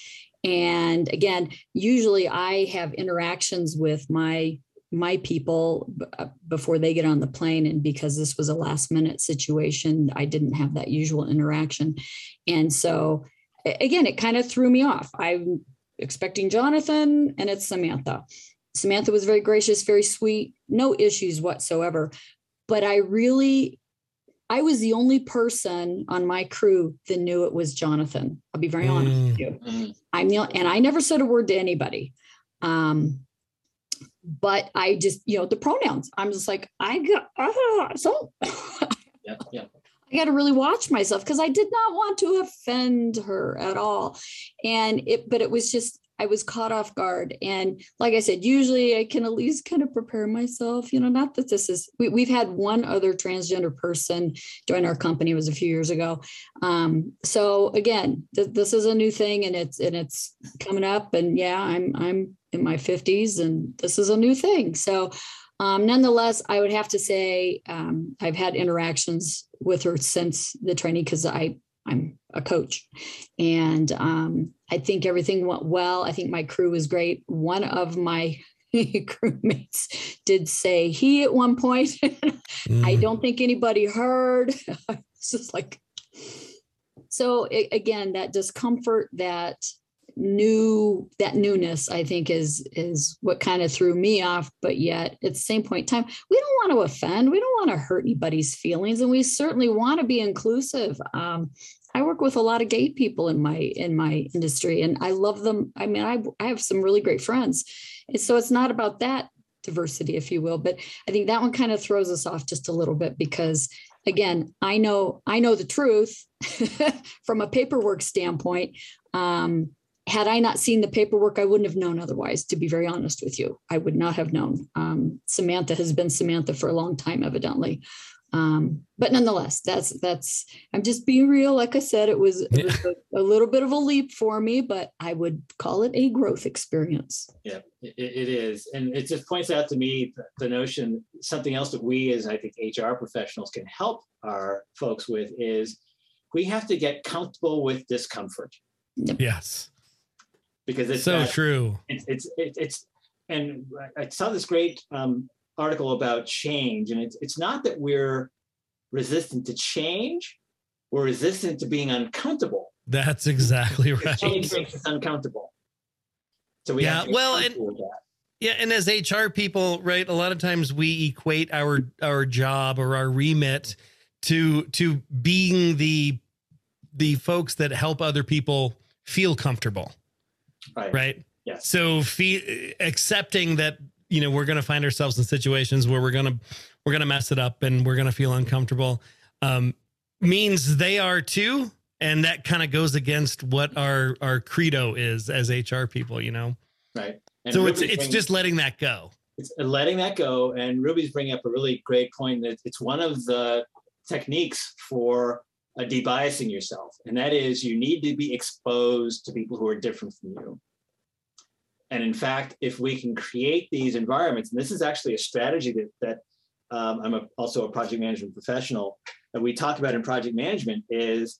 And again, usually I have interactions with my my people uh, before they get on the plane. And because this was a last minute situation i didn't have that usual interaction. And so again it kind of threw me off. I'm expecting jonathan and it's samantha. Samantha was very gracious very sweet no issues whatsoever. But i really i was the only person on my crew that knew it was jonathan i'll be very mm. honest with you mm. i'm the and i never said a word to anybody um but I just, you know, the pronouns, I'm just like, I got, uh, so yeah, yeah. I got to really watch myself because I did not want to offend her at all. And it, but it was just, I was caught off guard. And like I said, usually I can at least kind of prepare myself, you know, not that this is, we, have had one other transgender person join our company, it was a few years ago. Um, so again, th- this is a new thing and it's, and it's coming up and yeah, I'm, I'm in my 50s and this is a new thing. So, um, nonetheless, I would have to say um, I've had interactions with her since the training because I I'm a coach, and um, I think everything went well. I think my crew was great. One of my crewmates did say he at one point. mm. I don't think anybody heard. it's just like so. It, again, that discomfort that new that newness i think is is what kind of threw me off but yet at the same point in time we don't want to offend we don't want to hurt anybody's feelings and we certainly want to be inclusive um, i work with a lot of gay people in my in my industry and i love them i mean i, I have some really great friends and so it's not about that diversity if you will but i think that one kind of throws us off just a little bit because again i know i know the truth from a paperwork standpoint um, had I not seen the paperwork, I wouldn't have known otherwise, to be very honest with you. I would not have known. Um, Samantha has been Samantha for a long time, evidently. Um, but nonetheless, that's that's I'm just being real. Like I said, it was, it was a, a, little bit of a leap for me, but I would call it a growth experience. Yeah, it, it is. And it just points out to me the, the notion, something else that we as I think HR professionals can help our folks with is we have to get comfortable with discomfort. Yes because it's so true. It's it's it's, it's and I saw this great um, article about change, and it's it's not that we're resistant to change, we're resistant to being uncomfortable. That's exactly right. Change makes us uncomfortable. So we yeah, well, and, yeah, and as HR people, right, a lot of times we equate our our job or our remit to to being the the folks that help other people feel comfortable Right. Right. Yes. So fe- accepting that, you know, we're going to find ourselves in situations where we're going to, we're going to mess it up and we're going to feel uncomfortable um, means they are too. And that kind of goes against what our, our credo is as HR people, you know? Right. And so Ruby's it's, it's just letting that go. It's letting that go. And Ruby's bringing up a really great point that it's one of the techniques for uh, debiasing yourself. And that is you need to be exposed to people who are different from you. And in fact, if we can create these environments, and this is actually a strategy that, that um, I'm a, also a project management professional that we talk about in project management is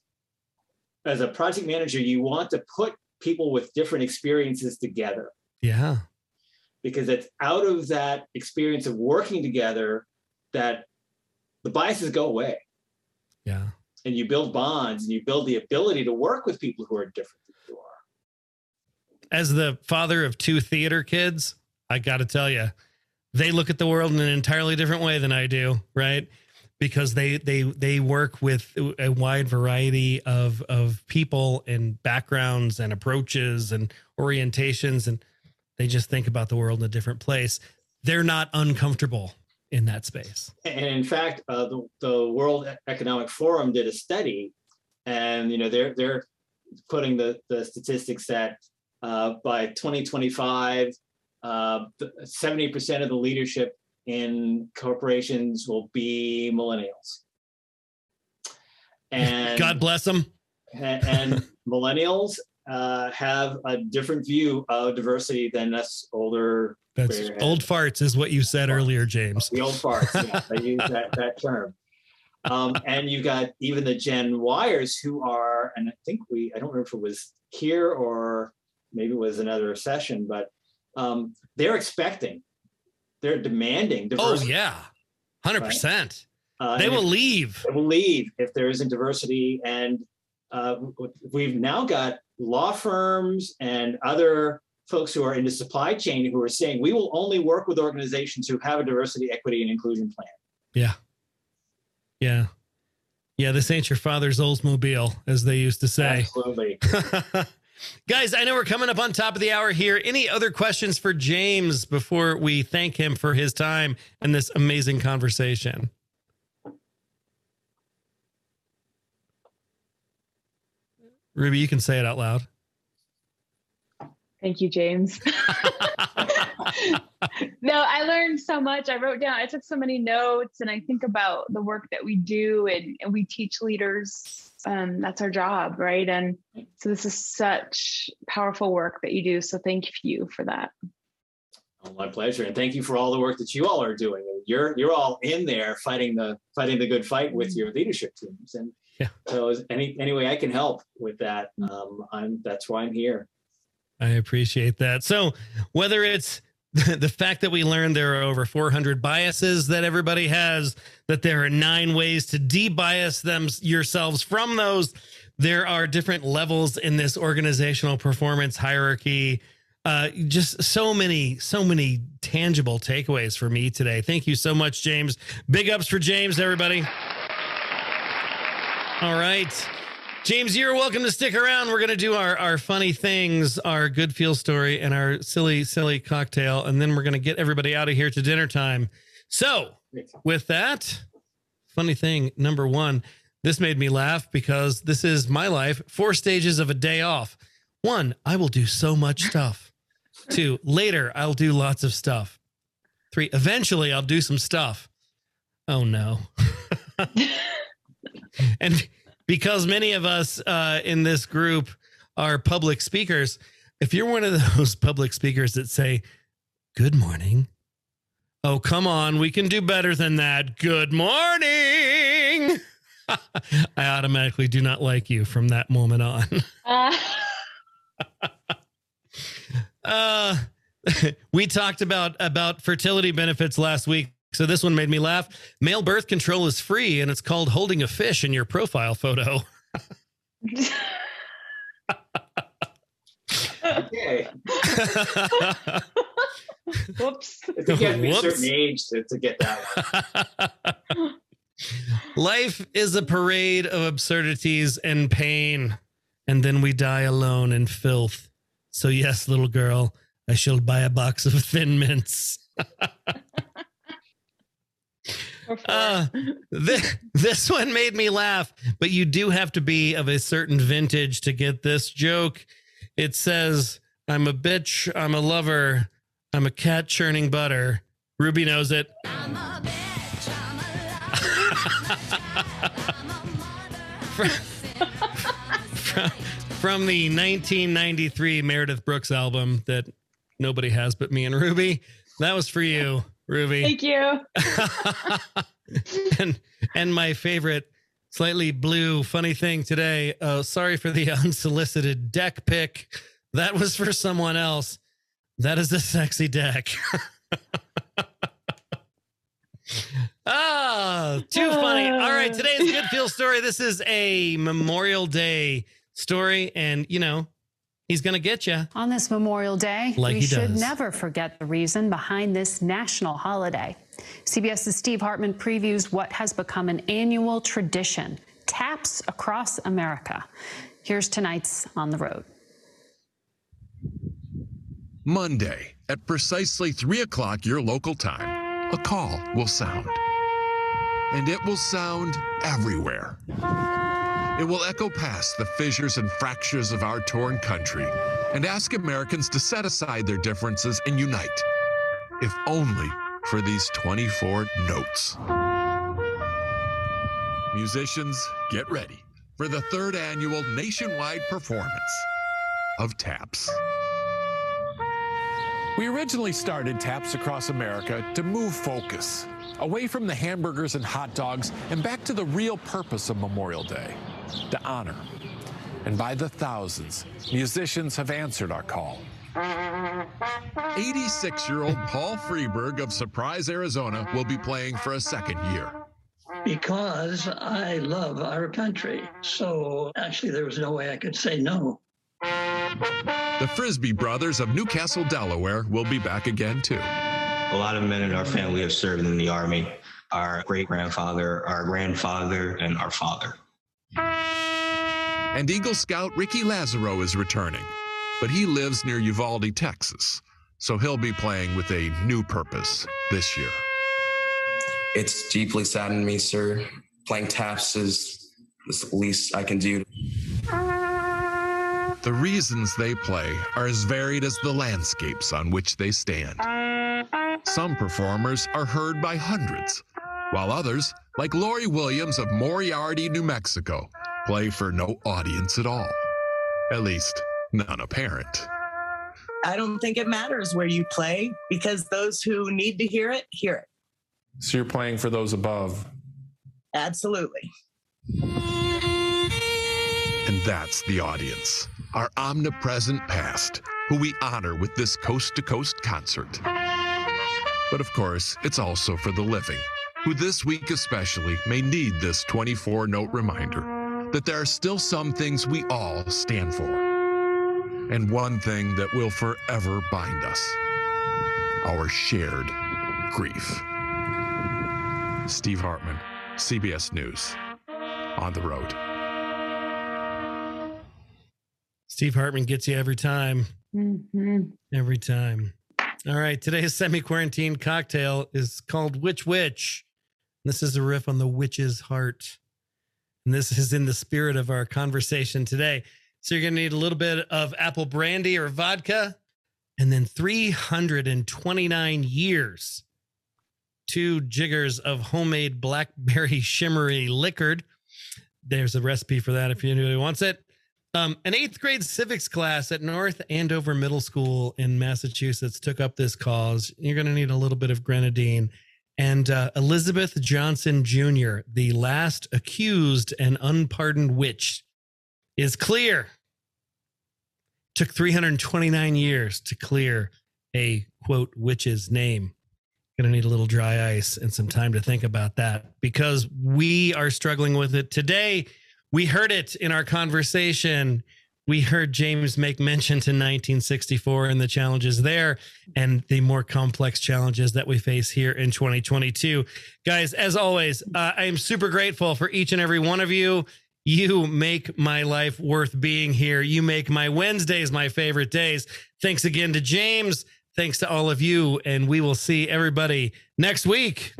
as a project manager, you want to put people with different experiences together. Yeah. Because it's out of that experience of working together that the biases go away. Yeah and you build bonds and you build the ability to work with people who are different than you are. As the father of two theater kids, I got to tell you, they look at the world in an entirely different way than I do, right? Because they they they work with a wide variety of of people and backgrounds and approaches and orientations and they just think about the world in a different place. They're not uncomfortable in that space. And in fact, uh, the, the World Economic Forum did a study, and you know they're they're putting the the statistics that uh, by 2025, uh, 70% of the leadership in corporations will be millennials. And God bless them. And, and millennials uh, have a different view of diversity than us older. That's old farts, is what you said earlier, James. The old farts. yeah, I use that, that term. Um, and you got even the Gen Yers who are, and I think we, I don't remember if it was here or maybe it was another recession, but um, they're expecting, they're demanding oh, diversity. Oh, yeah, 100%. Right? Uh, they will leave. They will leave if there isn't diversity. And uh, we've now got law firms and other folks who are in the supply chain who are saying we will only work with organizations who have a diversity, equity, and inclusion plan. Yeah. Yeah. Yeah, this ain't your father's Oldsmobile, as they used to say. Absolutely. Guys, I know we're coming up on top of the hour here. Any other questions for James before we thank him for his time and this amazing conversation? Ruby, you can say it out loud. Thank you, James. no, I learned so much. I wrote down, I took so many notes, and I think about the work that we do, and, and we teach leaders. Um, that's our job, right? And so this is such powerful work that you do. So thank you for that. Oh, my pleasure, and thank you for all the work that you all are doing. You're you're all in there fighting the fighting the good fight with your leadership teams, and yeah. So any any way I can help with that, um, I'm that's why I'm here. I appreciate that. So whether it's the fact that we learned there are over 400 biases that everybody has, that there are nine ways to debias them yourselves from those. There are different levels in this organizational performance hierarchy. Uh, just so many, so many tangible takeaways for me today. Thank you so much, James. Big ups for James, everybody. All right. James, you're welcome to stick around. We're going to do our, our funny things, our good feel story, and our silly, silly cocktail. And then we're going to get everybody out of here to dinner time. So, with that, funny thing number one, this made me laugh because this is my life four stages of a day off. One, I will do so much stuff. Two, later, I'll do lots of stuff. Three, eventually, I'll do some stuff. Oh, no. and because many of us uh, in this group are public speakers, if you're one of those public speakers that say, Good morning. Oh, come on. We can do better than that. Good morning. I automatically do not like you from that moment on. uh. uh, we talked about about fertility benefits last week so this one made me laugh. Male birth control is free and it's called holding a fish in your profile photo. okay. Whoops. It's a certain age to, to get that one. Life is a parade of absurdities and pain, and then we die alone in filth. So, yes, little girl, I shall buy a box of thin mints. Uh, this, this one made me laugh, but you do have to be of a certain vintage to get this joke. It says, I'm a bitch, I'm a lover, I'm a cat churning butter. Ruby knows it. from, the 1993 Meredith Brooks album that nobody has but me and Ruby. That was for you. Ruby. Thank you. and and my favorite slightly blue funny thing today. Uh, sorry for the unsolicited deck pick. That was for someone else. That is a sexy deck. ah, too funny. All right, today's good feel story. This is a Memorial Day story, and you know, He's going to get you. On this Memorial Day, like we should does. never forget the reason behind this national holiday. CBS's Steve Hartman previews what has become an annual tradition taps across America. Here's tonight's On the Road. Monday, at precisely 3 o'clock your local time, a call will sound. And it will sound everywhere It will echo past the fissures and fractures of our torn country and ask Americans to set aside their differences and unite, if only for these 24 notes. Musicians, get ready for the third annual nationwide performance of TAPS. We originally started TAPS Across America to move focus away from the hamburgers and hot dogs and back to the real purpose of Memorial Day to honor. And by the thousands, musicians have answered our call. 86 year old Paul Freeberg of Surprise, Arizona will be playing for a second year. Because I love our country. So actually, there was no way I could say no. The Frisbee brothers of Newcastle, Delaware will be back again too. A lot of men in our family have served in the Army our great grandfather, our grandfather, and our father. And Eagle Scout Ricky Lazaro is returning, but he lives near Uvalde, Texas, so he'll be playing with a new purpose this year. It's deeply saddened me, sir. Playing taps is the least I can do. The reasons they play are as varied as the landscapes on which they stand. Some performers are heard by hundreds, while others, like Lori Williams of Moriarty, New Mexico, play for no audience at all. At least, none apparent. I don't think it matters where you play because those who need to hear it, hear it. So you're playing for those above? Absolutely. And that's the audience our omnipresent past, who we honor with this coast to coast concert. But of course, it's also for the living, who this week especially may need this 24 note reminder that there are still some things we all stand for, and one thing that will forever bind us our shared grief. Steve Hartman, CBS News, on the road. Steve Hartman gets you every time. Mm-hmm. Every time. All right. Today's semi quarantine cocktail is called Witch Witch. This is a riff on the witch's heart. And this is in the spirit of our conversation today. So you're going to need a little bit of apple brandy or vodka, and then 329 years, two jiggers of homemade blackberry shimmery liquored. There's a recipe for that if anybody wants it. Um, an eighth grade civics class at North Andover Middle School in Massachusetts took up this cause. You're going to need a little bit of grenadine. And uh, Elizabeth Johnson Jr., the last accused and unpardoned witch, is clear. Took 329 years to clear a quote witch's name. To need a little dry ice and some time to think about that because we are struggling with it today we heard it in our conversation. We heard James make mention to 1964 and the challenges there and the more complex challenges that we face here in 2022. Guys, as always, uh, I am super grateful for each and every one of you. You make my life worth being here. You make my Wednesdays my favorite days. Thanks again to James. Thanks to all of you. And we will see everybody next week.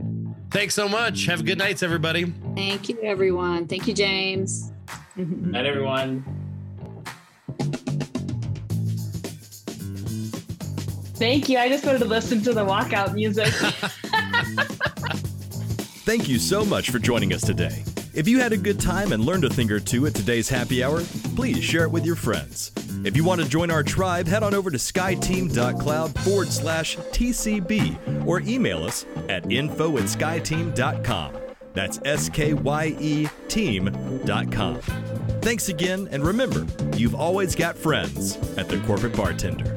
Thanks so much. Have a good night, everybody. Thank you, everyone. Thank you, James. Night, everyone. Thank you. I just wanted to listen to the walkout music. Thank you so much for joining us today. If you had a good time and learned a thing or two at today's happy hour, please share it with your friends. If you want to join our tribe, head on over to skyeteam.cloud forward slash TCB or email us at info at skyeteam.com. That's S K Y E team.com. Thanks again, and remember, you've always got friends at the Corporate Bartender.